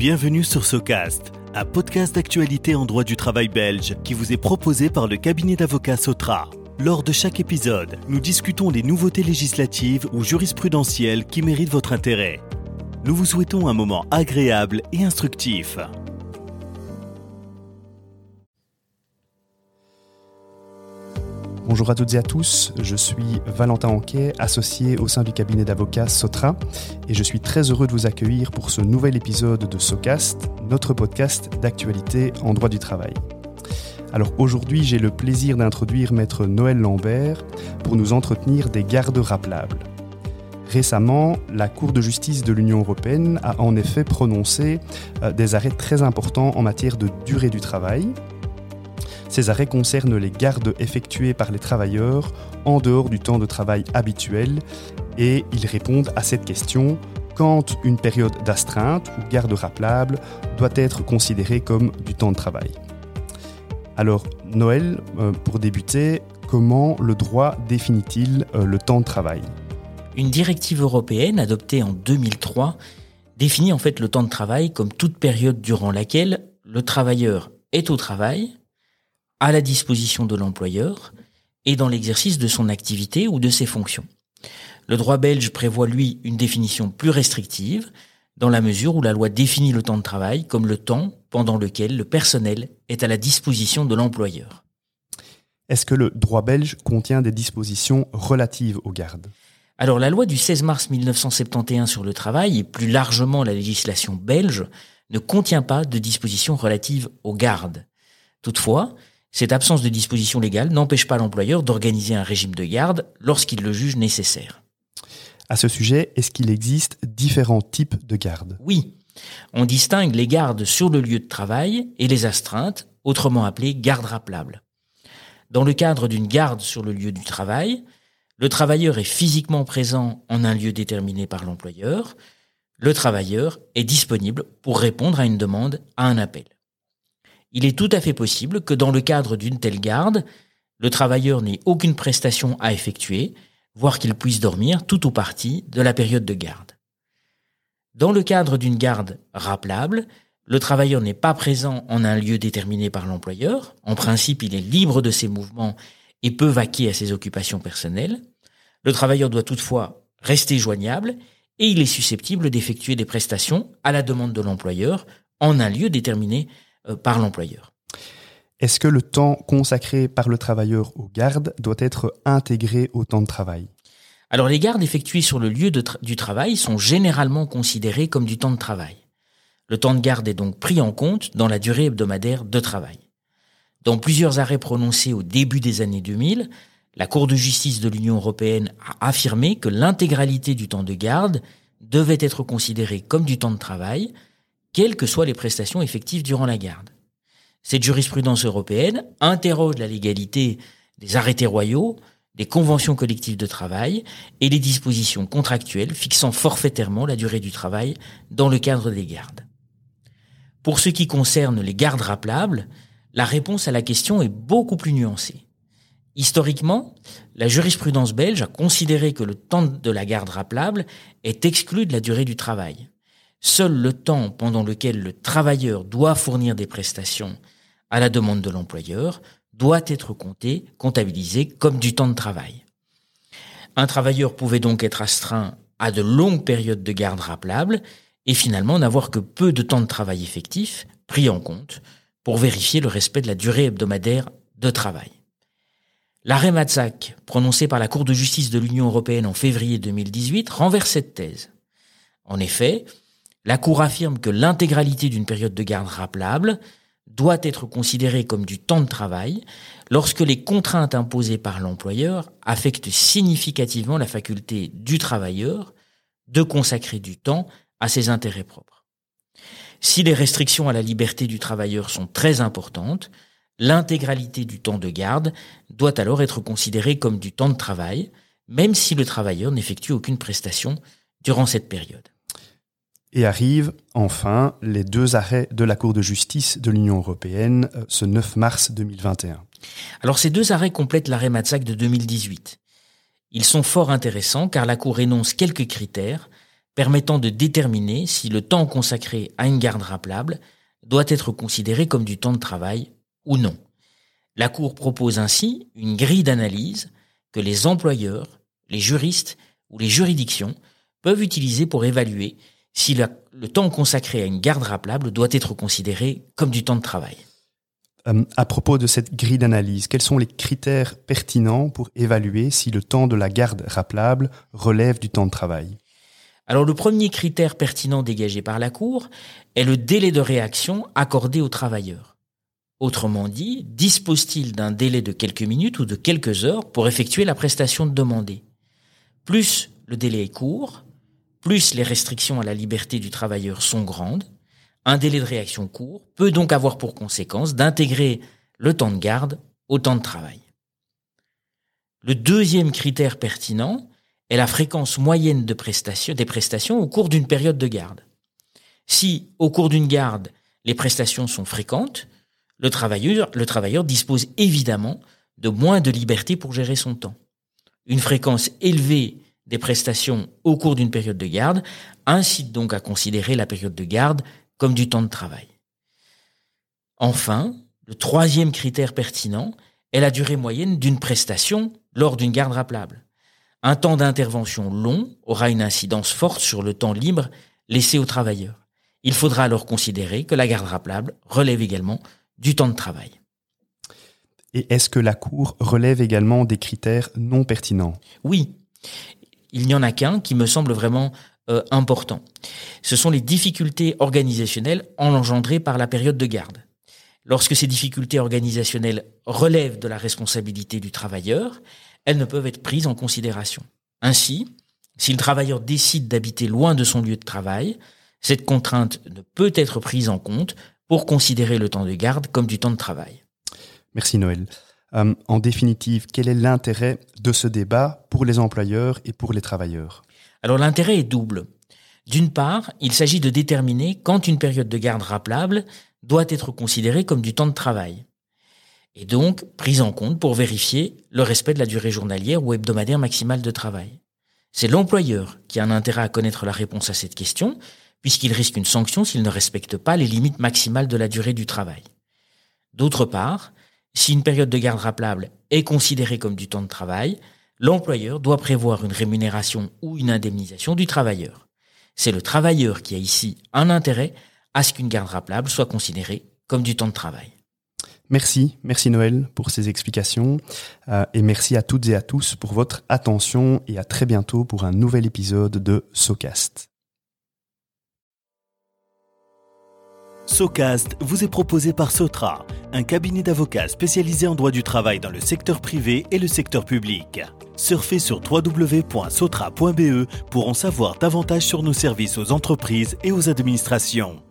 Bienvenue sur Socast, un podcast d'actualité en droit du travail belge qui vous est proposé par le cabinet d'avocats Sotra. Lors de chaque épisode, nous discutons des nouveautés législatives ou jurisprudentielles qui méritent votre intérêt. Nous vous souhaitons un moment agréable et instructif. Bonjour à toutes et à tous, je suis Valentin Anquet, associé au sein du cabinet d'avocats Sotra, et je suis très heureux de vous accueillir pour ce nouvel épisode de SOCAST, notre podcast d'actualité en droit du travail. Alors aujourd'hui, j'ai le plaisir d'introduire maître Noël Lambert pour nous entretenir des gardes rappelables. Récemment, la Cour de justice de l'Union européenne a en effet prononcé euh, des arrêts très importants en matière de durée du travail, ces arrêts concernent les gardes effectuées par les travailleurs en dehors du temps de travail habituel et ils répondent à cette question quand une période d'astreinte ou garde rappelable doit être considérée comme du temps de travail. Alors, Noël, euh, pour débuter, comment le droit définit-il euh, le temps de travail? Une directive européenne adoptée en 2003 définit en fait le temps de travail comme toute période durant laquelle le travailleur est au travail à la disposition de l'employeur et dans l'exercice de son activité ou de ses fonctions. Le droit belge prévoit, lui, une définition plus restrictive, dans la mesure où la loi définit le temps de travail comme le temps pendant lequel le personnel est à la disposition de l'employeur. Est-ce que le droit belge contient des dispositions relatives aux gardes? Alors la loi du 16 mars 1971 sur le travail et plus largement la législation belge ne contient pas de dispositions relatives aux gardes. Toutefois, cette absence de disposition légale n'empêche pas l'employeur d'organiser un régime de garde lorsqu'il le juge nécessaire. À ce sujet, est-ce qu'il existe différents types de gardes? Oui. On distingue les gardes sur le lieu de travail et les astreintes, autrement appelées gardes rappelables. Dans le cadre d'une garde sur le lieu du travail, le travailleur est physiquement présent en un lieu déterminé par l'employeur. Le travailleur est disponible pour répondre à une demande, à un appel il est tout à fait possible que dans le cadre d'une telle garde, le travailleur n'ait aucune prestation à effectuer, voire qu'il puisse dormir tout ou partie de la période de garde. Dans le cadre d'une garde rappelable, le travailleur n'est pas présent en un lieu déterminé par l'employeur. En principe, il est libre de ses mouvements et peut vaquer à ses occupations personnelles. Le travailleur doit toutefois rester joignable et il est susceptible d'effectuer des prestations à la demande de l'employeur en un lieu déterminé par l'employeur. Est-ce que le temps consacré par le travailleur aux gardes doit être intégré au temps de travail? Alors les gardes effectuées sur le lieu du travail sont généralement considérées comme du temps de travail. Le temps de garde est donc pris en compte dans la durée hebdomadaire de travail. Dans plusieurs arrêts prononcés au début des années 2000, la Cour de justice de l'Union européenne a affirmé que l'intégralité du temps de garde devait être considérée comme du temps de travail, quelles que soient les prestations effectives durant la garde. Cette jurisprudence européenne interroge la légalité des arrêtés royaux, des conventions collectives de travail et les dispositions contractuelles fixant forfaitairement la durée du travail dans le cadre des gardes. Pour ce qui concerne les gardes rappelables, la réponse à la question est beaucoup plus nuancée. Historiquement, la jurisprudence belge a considéré que le temps de la garde rappelable est exclu de la durée du travail. Seul le temps pendant lequel le travailleur doit fournir des prestations à la demande de l'employeur doit être compté, comptabilisé comme du temps de travail. Un travailleur pouvait donc être astreint à de longues périodes de garde rappelable et finalement n'avoir que peu de temps de travail effectif pris en compte pour vérifier le respect de la durée hebdomadaire de travail. L'arrêt Matzak, prononcé par la Cour de justice de l'Union européenne en février 2018, renverse cette thèse. En effet, la Cour affirme que l'intégralité d'une période de garde rappelable doit être considérée comme du temps de travail lorsque les contraintes imposées par l'employeur affectent significativement la faculté du travailleur de consacrer du temps à ses intérêts propres. Si les restrictions à la liberté du travailleur sont très importantes, l'intégralité du temps de garde doit alors être considérée comme du temps de travail, même si le travailleur n'effectue aucune prestation durant cette période. Et arrivent enfin les deux arrêts de la Cour de justice de l'Union européenne euh, ce 9 mars 2021. Alors ces deux arrêts complètent l'arrêt Matzak de 2018. Ils sont fort intéressants car la Cour énonce quelques critères permettant de déterminer si le temps consacré à une garde rappelable doit être considéré comme du temps de travail ou non. La Cour propose ainsi une grille d'analyse que les employeurs, les juristes ou les juridictions peuvent utiliser pour évaluer si le temps consacré à une garde rappelable doit être considéré comme du temps de travail. Euh, à propos de cette grille d'analyse, quels sont les critères pertinents pour évaluer si le temps de la garde rappelable relève du temps de travail Alors le premier critère pertinent dégagé par la Cour est le délai de réaction accordé aux travailleurs. Autrement dit, dispose-t-il d'un délai de quelques minutes ou de quelques heures pour effectuer la prestation demandée Plus le délai est court, plus les restrictions à la liberté du travailleur sont grandes, un délai de réaction court peut donc avoir pour conséquence d'intégrer le temps de garde au temps de travail. Le deuxième critère pertinent est la fréquence moyenne des prestations au cours d'une période de garde. Si, au cours d'une garde, les prestations sont fréquentes, le travailleur dispose évidemment de moins de liberté pour gérer son temps. Une fréquence élevée des prestations au cours d'une période de garde incite donc à considérer la période de garde comme du temps de travail. Enfin, le troisième critère pertinent est la durée moyenne d'une prestation lors d'une garde rappelable. Un temps d'intervention long aura une incidence forte sur le temps libre laissé aux travailleurs. Il faudra alors considérer que la garde rappelable relève également du temps de travail. Et est-ce que la Cour relève également des critères non pertinents? Oui. Il n'y en a qu'un qui me semble vraiment euh, important. Ce sont les difficultés organisationnelles engendrées par la période de garde. Lorsque ces difficultés organisationnelles relèvent de la responsabilité du travailleur, elles ne peuvent être prises en considération. Ainsi, si le travailleur décide d'habiter loin de son lieu de travail, cette contrainte ne peut être prise en compte pour considérer le temps de garde comme du temps de travail. Merci Noël. Euh, en définitive, quel est l'intérêt de ce débat pour les employeurs et pour les travailleurs? Alors l'intérêt est double. D'une part, il s'agit de déterminer quand une période de garde rappelable doit être considérée comme du temps de travail, et donc prise en compte pour vérifier le respect de la durée journalière ou hebdomadaire maximale de travail. C'est l'employeur qui a un intérêt à connaître la réponse à cette question, puisqu'il risque une sanction s'il ne respecte pas les limites maximales de la durée du travail. D'autre part, si une période de garde rappelable est considérée comme du temps de travail, l'employeur doit prévoir une rémunération ou une indemnisation du travailleur. C'est le travailleur qui a ici un intérêt à ce qu'une garde rappelable soit considérée comme du temps de travail. Merci, merci Noël pour ces explications euh, et merci à toutes et à tous pour votre attention et à très bientôt pour un nouvel épisode de SoCast. SoCast vous est proposé par Sotra, un cabinet d'avocats spécialisé en droit du travail dans le secteur privé et le secteur public surfez sur www.sotra.be pour en savoir davantage sur nos services aux entreprises et aux administrations.